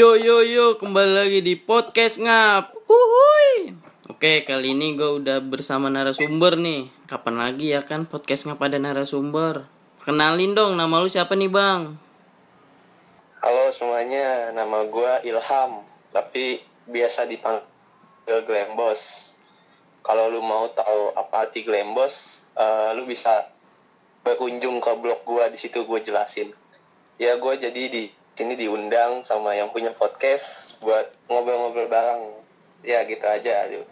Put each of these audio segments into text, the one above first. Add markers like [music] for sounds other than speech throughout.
Yo yo yo, kembali lagi di podcast ngap. Uhuy. Oke, kali ini gue udah bersama narasumber nih. Kapan lagi ya kan podcast ngap ada narasumber? Kenalin dong, nama lu siapa nih bang? Halo semuanya, nama gue Ilham, tapi biasa dipanggil Glembos. Kalau lu mau tahu apa arti Glembos, eh, lu bisa berkunjung ke blog gue, di situ gue jelasin. Ya gue jadi di sini diundang sama yang punya podcast buat ngobrol-ngobrol bareng. Ya gitu aja, aduh.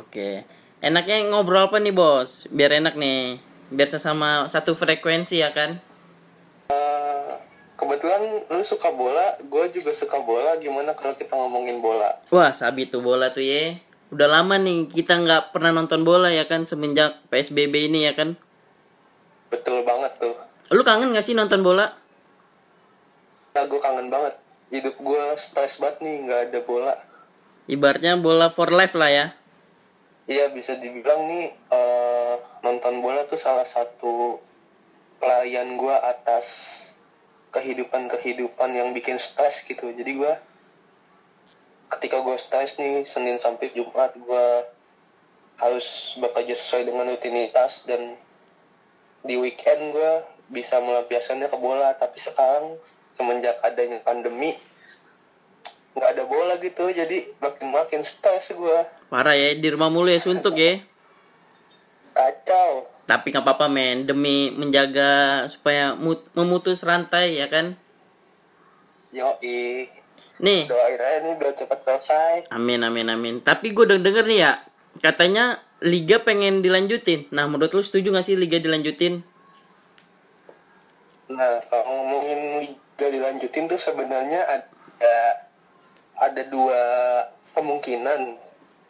Oke. Enaknya ngobrol apa nih bos? Biar enak nih. Biar sesama satu frekuensi ya kan? Eh, kebetulan lu suka bola, gue juga suka bola. Gimana kalau kita ngomongin bola? Wah, sabi tuh bola tuh ya. Udah lama nih kita nggak pernah nonton bola ya kan semenjak PSBB ini ya kan? Betul banget tuh. Lu kangen gak sih nonton bola? Nah, gue kangen banget. Hidup gue stres banget nih, nggak ada bola. Ibaratnya bola for life lah ya. Iya bisa dibilang nih eh, nonton bola tuh salah satu pelarian gue atas kehidupan-kehidupan yang bikin stres gitu. Jadi gue ketika gue stres nih Senin sampai Jumat gue harus bekerja sesuai dengan rutinitas dan di weekend gue bisa melampiaskannya ke bola. Tapi sekarang semenjak adanya pandemi nggak ada bola gitu jadi makin makin stres gue Parah ya, di rumah mulu ya suntuk ya. kacau Tapi nggak apa-apa men, demi menjaga supaya mut- memutus rantai ya kan. Yoi, Nih, doain aja nih biar cepat selesai. amin amin amin. Tapi gue udah denger nih ya, katanya liga pengen dilanjutin. Nah, menurut lu setuju gak sih liga dilanjutin? Nah, kalau ngomongin liga dilanjutin tuh sebenarnya ada ada dua kemungkinan.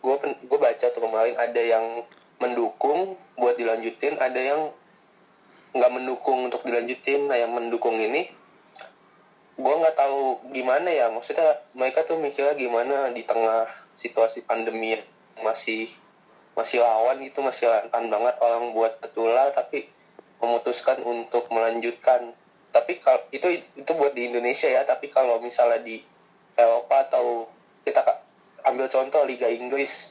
Gue gue baca tuh kemarin ada yang mendukung buat dilanjutin, ada yang nggak mendukung untuk dilanjutin. Nah, yang mendukung ini gue nggak tahu gimana ya. Maksudnya mereka tuh mikirnya gimana di tengah situasi pandemi yang masih masih lawan gitu, masih rentan banget orang buat tertular, tapi memutuskan untuk melanjutkan. Tapi kalau itu itu buat di Indonesia ya. Tapi kalau misalnya di Eropa atau kita ambil contoh Liga Inggris,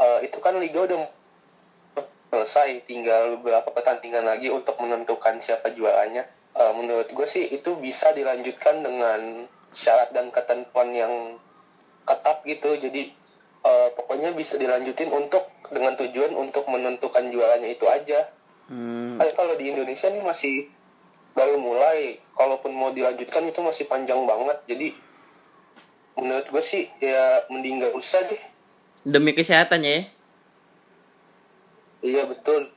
eh, itu kan liga udah selesai, tinggal beberapa pertandingan lagi untuk menentukan siapa juaranya. Eh, menurut gue sih itu bisa dilanjutkan dengan syarat dan ketentuan yang ketat gitu. Jadi eh, pokoknya bisa dilanjutin untuk dengan tujuan untuk menentukan juaranya itu aja. Hmm, kalau di Indonesia nih masih baru mulai, kalaupun mau dilanjutkan itu masih panjang banget. Jadi menurut gue sih ya mending gak usah deh. demi kesehatan ya. Iya betul.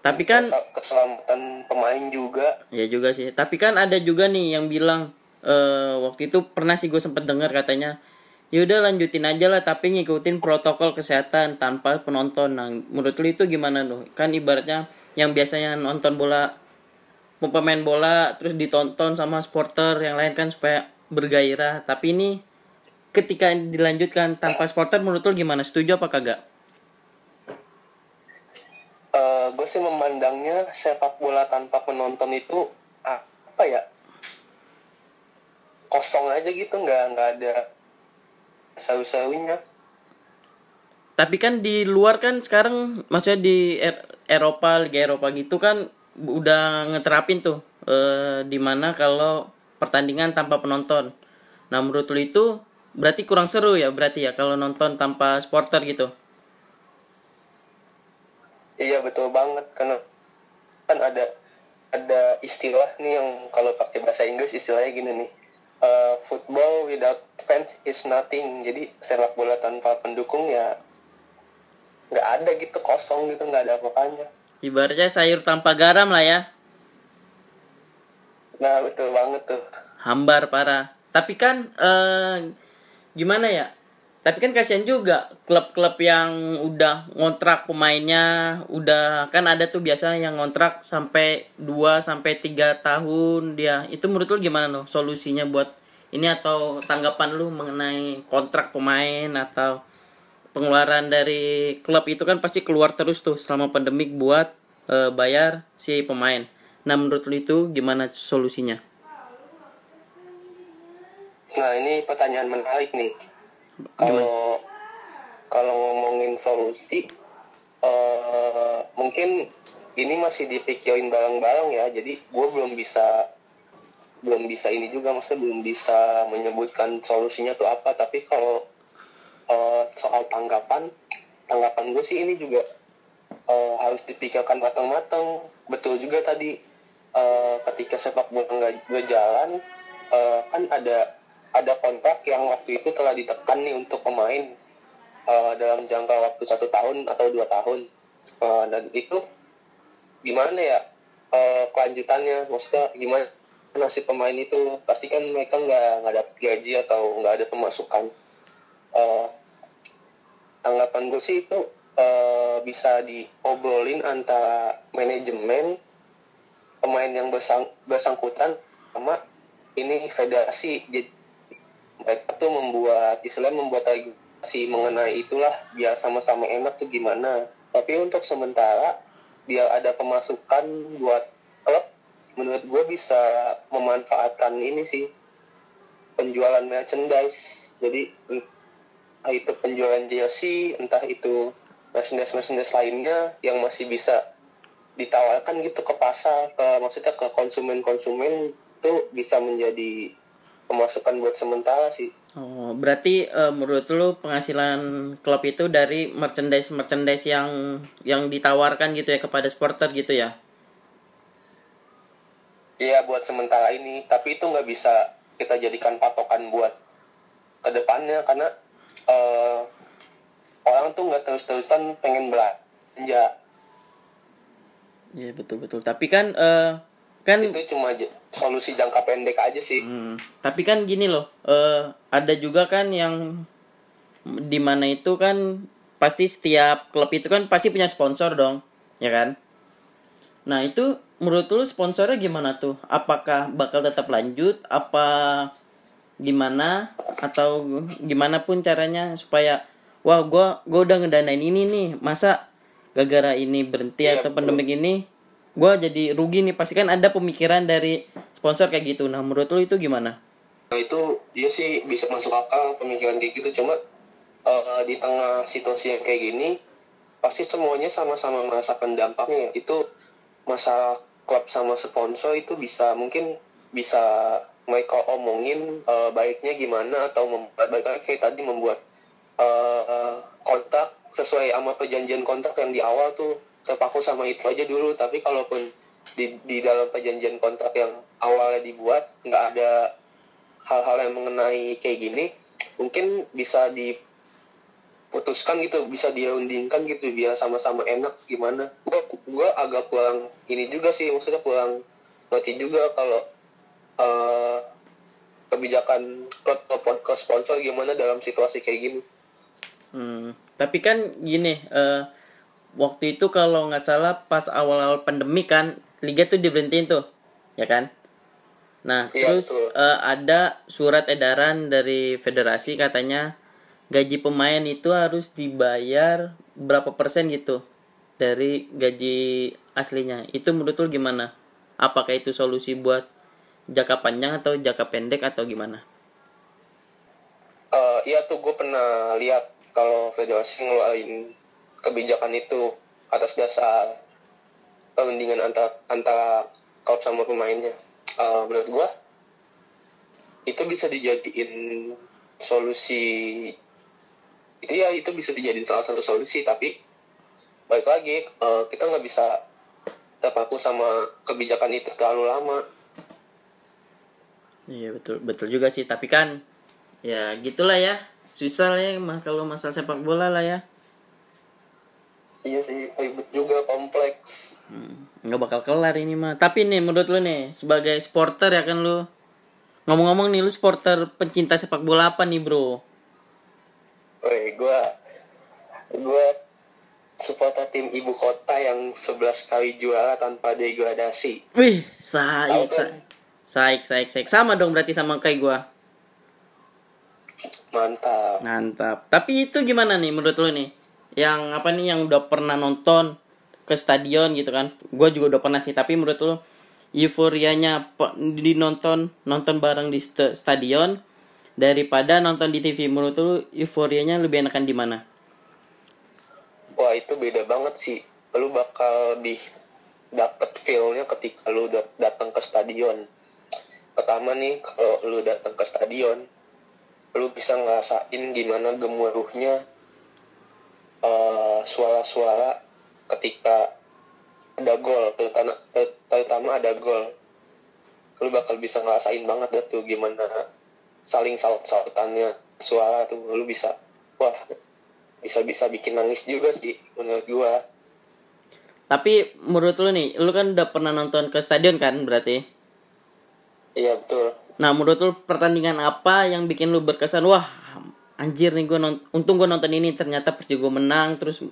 Tapi kan Kesel- keselamatan pemain juga. Ya juga sih. Tapi kan ada juga nih yang bilang eh waktu itu pernah sih gue sempet dengar katanya, ya udah lanjutin aja lah tapi ngikutin protokol kesehatan tanpa penonton. Nah, menurut lu itu gimana tuh? Kan ibaratnya yang biasanya nonton bola pemain bola terus ditonton sama supporter yang lain kan supaya bergairah. Tapi ini ketika dilanjutkan tanpa supporter menurut lu gimana? Setuju apa kagak? Eh gue sih memandangnya sepak bola tanpa penonton itu apa ya kosong aja gitu nggak nggak ada seru-serunya. Tapi kan di luar kan sekarang maksudnya di Er- Eropa Liga Eropa gitu kan udah ngeterapin tuh eh di mana kalau pertandingan tanpa penonton. Nah menurut lu itu berarti kurang seru ya berarti ya kalau nonton tanpa supporter gitu. Iya betul banget karena kan ada ada istilah nih yang kalau pakai bahasa Inggris istilahnya gini nih. Eh, football without fans is nothing. Jadi sepak bola tanpa pendukung ya nggak ada gitu kosong gitu nggak ada apa-apanya. Ibaratnya sayur tanpa garam lah ya. Nah betul banget tuh. Hambar parah. Tapi kan eh gimana ya? Tapi kan kasihan juga klub-klub yang udah ngontrak pemainnya, udah kan ada tuh biasa yang ngontrak sampai 2 sampai 3 tahun dia. Itu menurut lu gimana loh solusinya buat ini atau tanggapan lu mengenai kontrak pemain atau pengeluaran dari klub itu kan pasti keluar terus tuh selama pandemik buat eh, bayar si pemain. Nah, menurut lu itu gimana solusinya? Nah ini pertanyaan menarik nih. Kalau kalau ngomongin solusi, eh mungkin ini masih dipikirin bareng-bareng ya. Jadi gue belum bisa belum bisa ini juga, maksudnya belum bisa menyebutkan solusinya tuh apa. Tapi kalau eh, soal tanggapan, tanggapan gue sih ini juga eh, harus dipikirkan matang-matang. Betul juga tadi eh, ketika sepak bola nggak berjalan, eh, kan ada ada kontrak yang waktu itu telah ditekan nih untuk pemain eh, dalam jangka waktu satu tahun atau dua tahun. Eh, dan itu gimana ya eh, kelanjutannya? Maksudnya gimana nasib pemain itu? Pasti kan mereka nggak nggak dapat gaji atau nggak ada pemasukan. Eh, tanggapan gue sih itu eh, bisa diobrolin antara manajemen pemain yang bersang, bersangkutan sama ini federasi. Jadi mereka tuh membuat istilahnya membuat regulasi mengenai itulah biar sama-sama enak tuh gimana. Tapi untuk sementara biar ada pemasukan buat klub menurut gue bisa memanfaatkan ini sih penjualan merchandise. Jadi itu penjualan jersey entah itu merchandise merchandise lainnya yang masih bisa ditawarkan gitu ke pasar ke maksudnya ke konsumen-konsumen itu bisa menjadi pemasukan buat sementara sih Oh, berarti eh, menurut lu penghasilan klub itu dari merchandise merchandise yang yang ditawarkan gitu ya kepada supporter gitu ya? Iya buat sementara ini, tapi itu nggak bisa kita jadikan patokan buat ke depannya karena eh, orang tuh nggak terus-terusan pengen belanja. Iya betul betul. Tapi kan eh, kan Itu cuma solusi jangka pendek aja sih. Hmm, tapi kan gini loh, eh, ada juga kan yang di mana itu kan pasti setiap klub itu kan pasti punya sponsor dong, ya kan? Nah itu menurut lu sponsornya gimana tuh? Apakah bakal tetap lanjut? Apa gimana? Atau gimana pun caranya supaya wah gua gua udah ngedanain ini nih, masa gara-gara ini berhenti Iya, atau pandemik ini gua jadi rugi nih. Pasti kan ada pemikiran dari sponsor kayak gitu. Nah menurut lu itu gimana? Nah itu dia sih bisa masuk akal pemikiran kayak gitu. Cuma eh, di tengah situasi yang kayak gini pasti semuanya sama-sama merasakan dampaknya. Itu masalah klub sama sponsor itu bisa mungkin bisa mereka omongin eh, baiknya gimana atau membuat baik kayak tadi membuat eh, kontrak sesuai sama perjanjian kontrak yang di awal tuh terpaku sama itu aja dulu. Tapi kalaupun di, di dalam perjanjian kontrak yang awalnya dibuat nggak ada hal-hal yang mengenai kayak gini mungkin bisa diputuskan gitu bisa diundingkan gitu biar sama-sama enak gimana. Gua gua agak kurang ini juga sih maksudnya kurang ngerti juga kalau eh, kebijakan ke sponsor gimana dalam situasi kayak gini Hmm, tapi kan gini, eh, waktu itu kalau nggak salah pas awal-awal pandemi kan liga tuh diberhentiin tuh, ya kan? Nah, Iya, terus betul. eh, ada surat edaran dari federasi katanya gaji pemain itu harus dibayar berapa persen gitu dari gaji aslinya. Itu menurut lu gimana? Apakah itu solusi buat jangka panjang atau jangka pendek atau gimana? Eh, iya tuh gue pernah lihat kalau federasi ngeluarin kebijakan itu atas dasar perundingan antara antara klub sama pemainnya. Eh, menurut gue itu bisa dijadiin solusi itu ya itu bisa dijadiin salah satu solusi tapi balik lagi eh, kita nggak bisa terpaku sama kebijakan itu terlalu lama Iya betul betul juga sih. Tapi kan ya gitulah ya. Susah lah ya mah kalau masalah sepak bola lah ya. Iya sih ribet juga kompleks. Hmm, nggak bakal kelar ini mah. Tapi nih menurut lu nih sebagai supporter ya kan lu? Ngomong-ngomong nih lu supporter pencinta sepak bola apa nih bro? Woi, gue gue supporter tim ibu kota yang 11 kali juara tanpa degradasi. wih Tahu kan? Saik saik saik sama dong berarti sama kayak gua Mantap. Mantap. Tapi itu gimana nih menurut lu nih? Yang apa nih yang udah pernah nonton ke stadion gitu kan? Gue juga udah pernah sih. Tapi menurut lu euforianya di nonton nonton bareng di st- stadion daripada nonton di TV menurut lu euforianya lebih enakan di mana wah itu beda banget sih lu bakal lebih dapet feelnya ketika lu dat- datang ke stadion pertama nih kalau lu datang ke stadion lu bisa ngerasain gimana gemuruhnya eh, suara-suara ketika ada gol terutama terutama ada gol. Lu bakal bisa ngerasain banget dah tuh gimana saling saut-sautannya suara tuh. Lu bisa wah bisa-bisa bikin nangis juga sih menurut gua. Tapi menurut lu nih lu kan udah pernah nonton ke stadion kan berarti iya betul. Nah menurut lu pertandingan apa yang bikin lu berkesan? Wah anjir nih gue nonton untung gue nonton ini ternyata Persija gue menang terus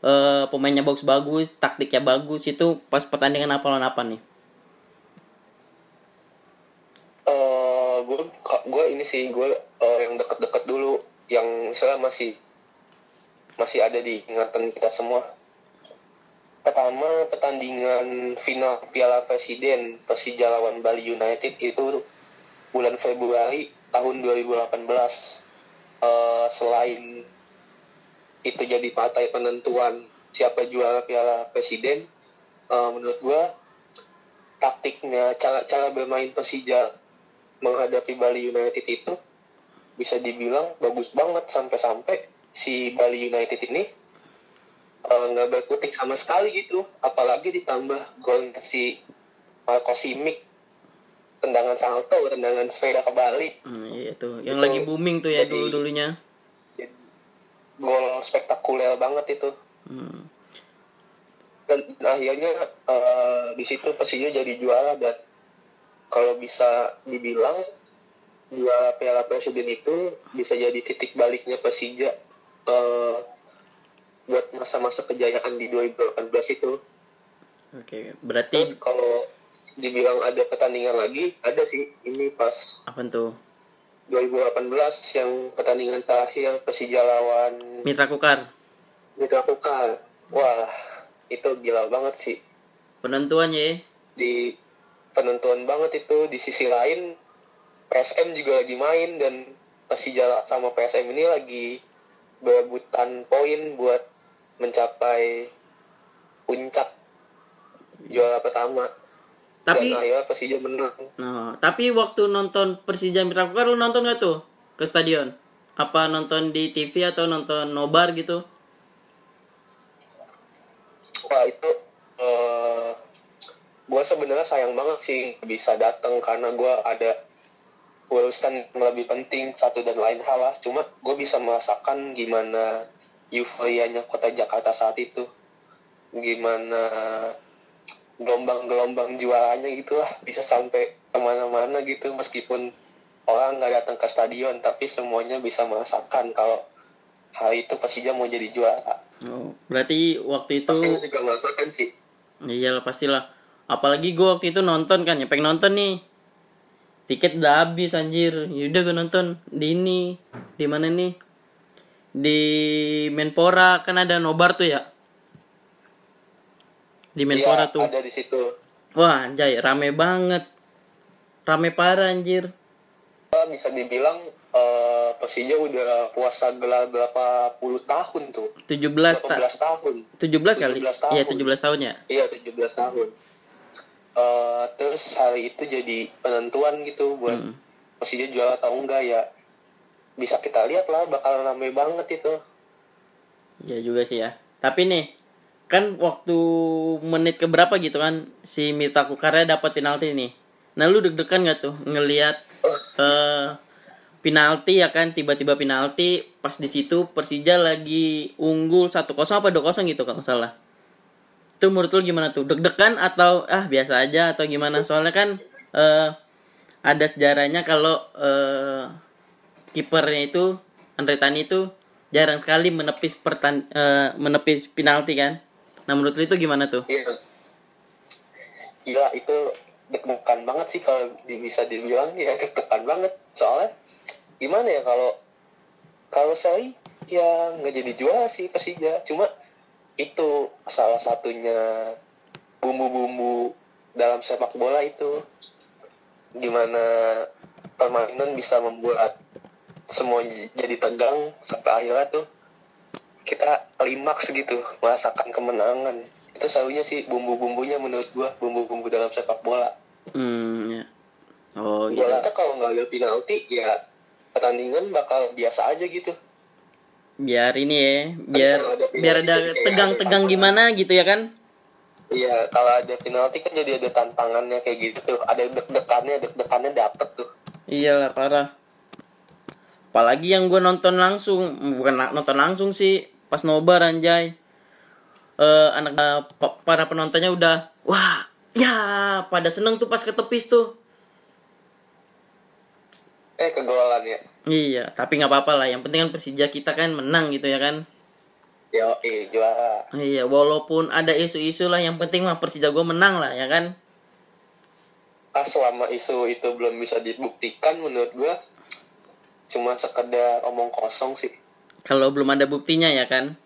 eh, pemainnya bagus-bagus taktiknya bagus itu pas pertandingan apa lawan apa nih? Eh gue gue ini sih gue eh, yang deket-deket dulu yang misalnya masih masih ada di ingatan kita semua pertama pertandingan final Piala Presiden Persija lawan Bali United itu bulan Februari tahun 2018 Eh, selain itu jadi partai penentuan siapa juara Piala Presiden eh, menurut gue taktiknya cara cara bermain Persija menghadapi Bali United itu bisa dibilang bagus banget sampai-sampai si Bali United ini eh, nggak berkutik sama sekali gitu. Apalagi ditambah golnya si Marco Simic tendangan salto tendangan sepeda kebalik. Hmm, iya tuh. Yang Itu lagi booming tuh ya jadi- dulu dulunya gol spektakuler banget itu. Hmm. dan akhirnya eh, di situ Persija jadi juara dan kalau bisa dibilang juara Piala Presiden itu bisa jadi titik baliknya Persija eh, buat masa-masa kejayaan di 2018 itu. oke berarti Terus kalau dibilang ada pertandingan lagi, ada sih ini pas apa tuh 2018 yang pertandingan terakhir Persija lawan Mitra Kukar Mitra Kukar. Wah, itu gila banget sih. penentuan ya di penentuan banget itu di sisi lain PSM juga lagi main dan Persija sama PSM ini lagi berebutan poin buat mencapai puncak juara pertama tapi dan akhirnya Persija menang Nah, tapi waktu nonton Persija Mitra lu nonton gak tuh ke stadion? Apa nonton di TV atau nonton nobar gitu? wah itu eh gue sebenarnya sayang banget sih bisa datang karena gue ada urusan yang lebih penting satu dan lain hal lah cuma gue bisa merasakan gimana euforianya kota Jakarta saat itu gimana gelombang-gelombang juaranya gitu lah bisa sampai ke mana-mana gitu meskipun orang nggak datang ke stadion tapi semuanya bisa merasakan kalau hal itu Persija mau jadi juara Oh, berarti waktu itu pasti juga merasakan sih iyalah pastilah. Apalagi gua waktu itu nonton kan, ya pengen nonton nih. Tiket udah habis anjir. Yaudah gue nonton di ini, di mana nih? Di Menpora kan ada nobar tuh ya. Di Menpora Iya, tuh. ada di situ Wah, anjay, rame banget. Rame parah anjir. bisa dibilang eh, Persija udah puasa gelar berapa puluh tahun tuh 17 18 ta tahun 17 kali. 17 tahun. Iya, 17 tahun ya. iya 17 tahun Eh, terus hari itu jadi penentuan gitu buat Hmm. Persija juara atau enggak ya bisa kita lihat lah bakal rame banget itu Iya juga sih ya. Tapi nih, kan waktu menit keberapa gitu kan si Mita Kukarnya dapat penalti nih. Nah lu deg-degan gak tuh ngelihat eh penalti ya kan tiba-tiba penalti pas di situ Persija lagi unggul 1-0 apa 2-0 gitu kalau salah. Itu menurut lu gimana tuh? Deg-degan atau ah biasa aja atau gimana? Soalnya kan eh ada sejarahnya kalau eh kipernya itu Andre Tani itu jarang sekali menepis pertan eh, menepis penalti kan. Nah menurut lu itu gimana tuh? Iya. Gila itu deg-degan banget sih kalau bisa dibilang ya deg-degan banget. Soalnya gimana ya kalau kalau saya ya nggak jadi juara sih Persija. Cuma itu salah satunya bumbu-bumbu dalam sepak bola itu gimana permainan bisa membuat semua jadi tegang sampai akhirnya tuh kita klimaks gitu merasakan kemenangan itu selalunya sih bumbu-bumbunya menurut gua bumbu-bumbu dalam sepak bola Hmm, ya. Oh, gitu. bola tuh kalau nggak ada penalti ya pertandingan bakal biasa aja gitu Biar ini ya, biar biar ada tegang-tegang gimana gitu ya kan? Iya, kalau ada penalti kan jadi ada tantangannya kayak gitu tuh. Ada deg-degannya, deg-degannya dapet tuh. Iyalah parah. Apalagi yang gue nonton langsung, bukan nonton langsung sih, pas nobar anjay. Eh anak pa- para penontonnya udah, wah, ya pada seneng tuh pas ketepis tuh. Eh, kegolan ya. Iya, tapi nggak apa-apa lah. Yang penting kan Persija kita kan menang gitu ya kan. Yo, eh, juara. Iya, walaupun ada isu-isu lah, yang penting mah Persija gue menang lah ya kan. Ah, selama isu itu belum bisa dibuktikan menurut gua cuma sekedar omong kosong sih. Kalau belum ada buktinya ya kan.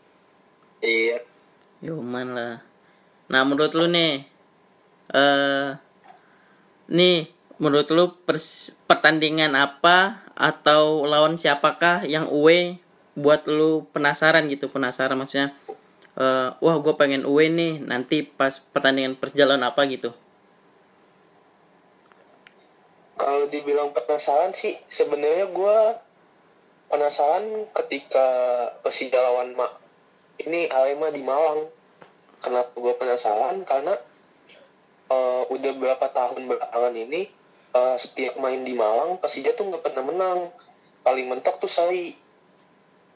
Iya. Yoman lah. Nah menurut lu nih, eh nih menurut lu pers- pertandingan apa atau lawan siapakah yang UE buat lu penasaran gitu penasaran maksudnya eh, wah gue pengen UE nih nanti pas pertandingan perjalanan apa gitu Kalau dibilang penasaran sih, sebenarnya gua penasaran ketika Persija lawan Mak. Ini Arema di Malang. Kenapa gua penasaran? Karena eh, udah berapa tahun belakangan ini eh, setiap main di Malang Persija tuh nggak pernah menang. Paling mentok tuh Sai.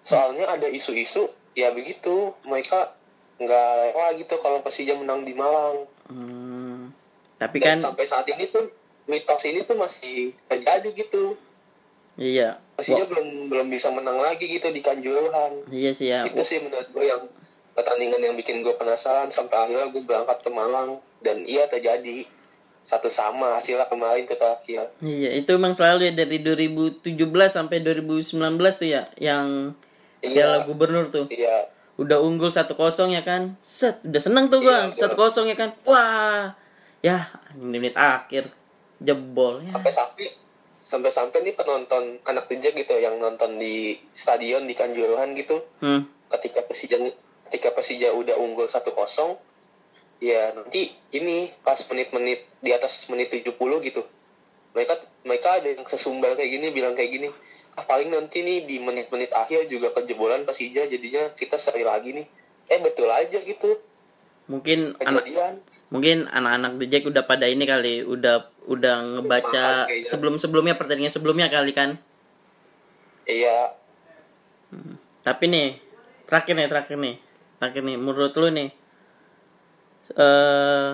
Soalnya ada isu-isu, ya begitu. Mereka nggak rela gitu kalau Persija menang di Malang. Hmm, tapi Dan kan sampai saat ini tuh mitos ini tuh masih terjadi gitu. iya Persija belum belum bisa menang lagi gitu di Kanjuruhan. iya sih ya Itu sih menurut gue yang pertandingan yang bikin gue penasaran sampai akhirnya gue berangkat ke Malang dan iya terjadi satu sama hasilnya kemarin tuh terakhir. Iya, itu emang selalu ya dari 2017 sampai 2019 tuh ya yang Piala Iya, Gubernur tuh. iya, Udah unggul 1-0 ya kan. Set, udah seneng tuh gua. Iya, 1-0 ya kan. Wah. Ya, menit akhir jebol ya. sampai sampai sampai sampai nih penonton anak dijak gitu yang nonton di stadion di Kanjuruhan gitu Hmm. ketika Persija ketika Persija udah unggul 1-0 ya nanti ini pas menit-menit di atas menit 70 gitu mereka mereka ada yang sesumbar kayak gini bilang kayak gini ah paling nanti nih di menit-menit akhir juga kejebolan Persija jadinya kita seri lagi nih eh betul aja gitu Mungkin anak mungkin anak-anak The Jack udah pada ini kali, udah udah ngebaca sebelum-sebelumnya pertandingan sebelumnya kali kan. iya Tapi nih, terakhir nih, terakhir nih. Terakhir nih, menurut lu nih eh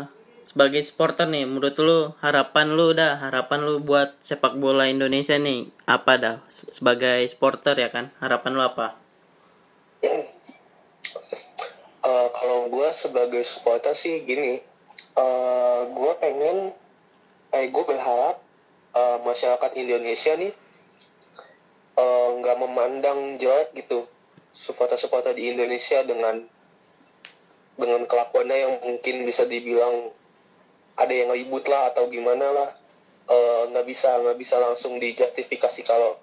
sebagai supporter nih, menurut lu harapan lu dah, harapan lu buat sepak bola Indonesia nih apa dah Se- sebagai supporter ya kan? Harapan lu apa? Eh, kalau gue sebagai supporter sih gini, eh gue pengen, eh gue berharap eh, masyarakat Indonesia nih eh, nggak memandang jelek gitu supporter-supporter di Indonesia dengan dengan kelakuannya yang mungkin bisa dibilang ada yang ribut lah atau gimana lah. Nggak bisa nggak bisa langsung dijustifikasi kalau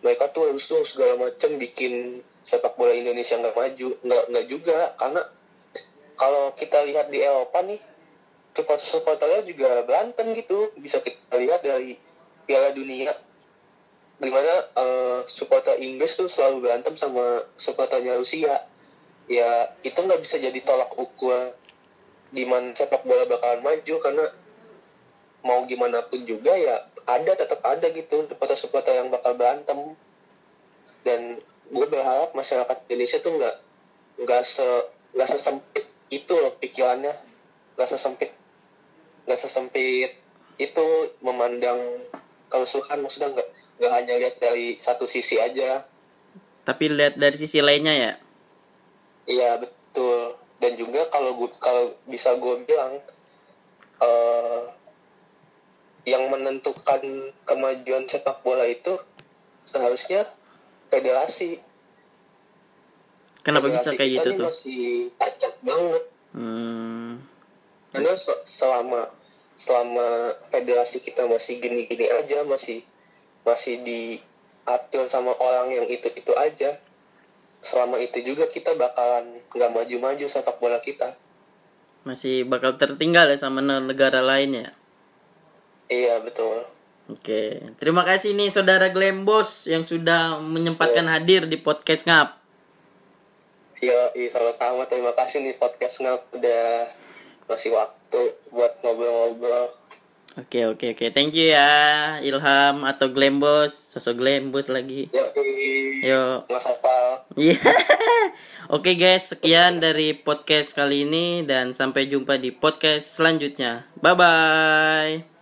mereka tuh harus tuh segala macam bikin sepak bola Indonesia nggak maju nggak nggak juga. Karena kalau kita lihat di Eropa nih supporter supporternya juga berantem gitu. Bisa kita lihat dari Piala Dunia di mana eh, supporter Inggris tuh selalu berantem sama supporternya Rusia. Ya itu nggak bisa jadi tolak ukur di mana sepak bola bakalan maju karena mau gimana pun juga ya ada tetap ada gitu supporter-supporter yang bakal berantem. Dan gue berharap masyarakat Indonesia tuh nggak nggak se nggak sesempit itu loh pikirannya. Nggak sesempit nggak sesempit itu memandang kerusuhan maksudnya nggak nggak hanya lihat dari satu sisi aja Tapi lihat dari sisi lainnya ya. iya betul dan juga kalau gue kalau bisa gue bilang eh yang menentukan kemajuan sepak bola itu seharusnya federasi Kenapa bisa Federasi kayak kita gitu tuh? masih banget Hmm. karena se- selama selama federasi kita masih gini-gini aja masih masih di atil sama orang yang itu itu aja selama itu juga kita bakalan nggak maju-maju sepak bola kita Masih bakal tertinggal ya sama negara lain ya. iya betul Oke, terima kasih nih saudara Glembos yang sudah menyempatkan hadir di podcast ngap. Iya, iya sama-sama. Terima kasih nih podcast ngap udah ngasih waktu buat ngobrol-ngobrol. Oke oke oke, thank you ya Ilham atau Glembos, sosok Glembos lagi. Yo, Yo. nggak sapal. Iya. [laughs] Oke guys, sekian dari podcast kali ini dan sampai jumpa di podcast selanjutnya. Bye bye.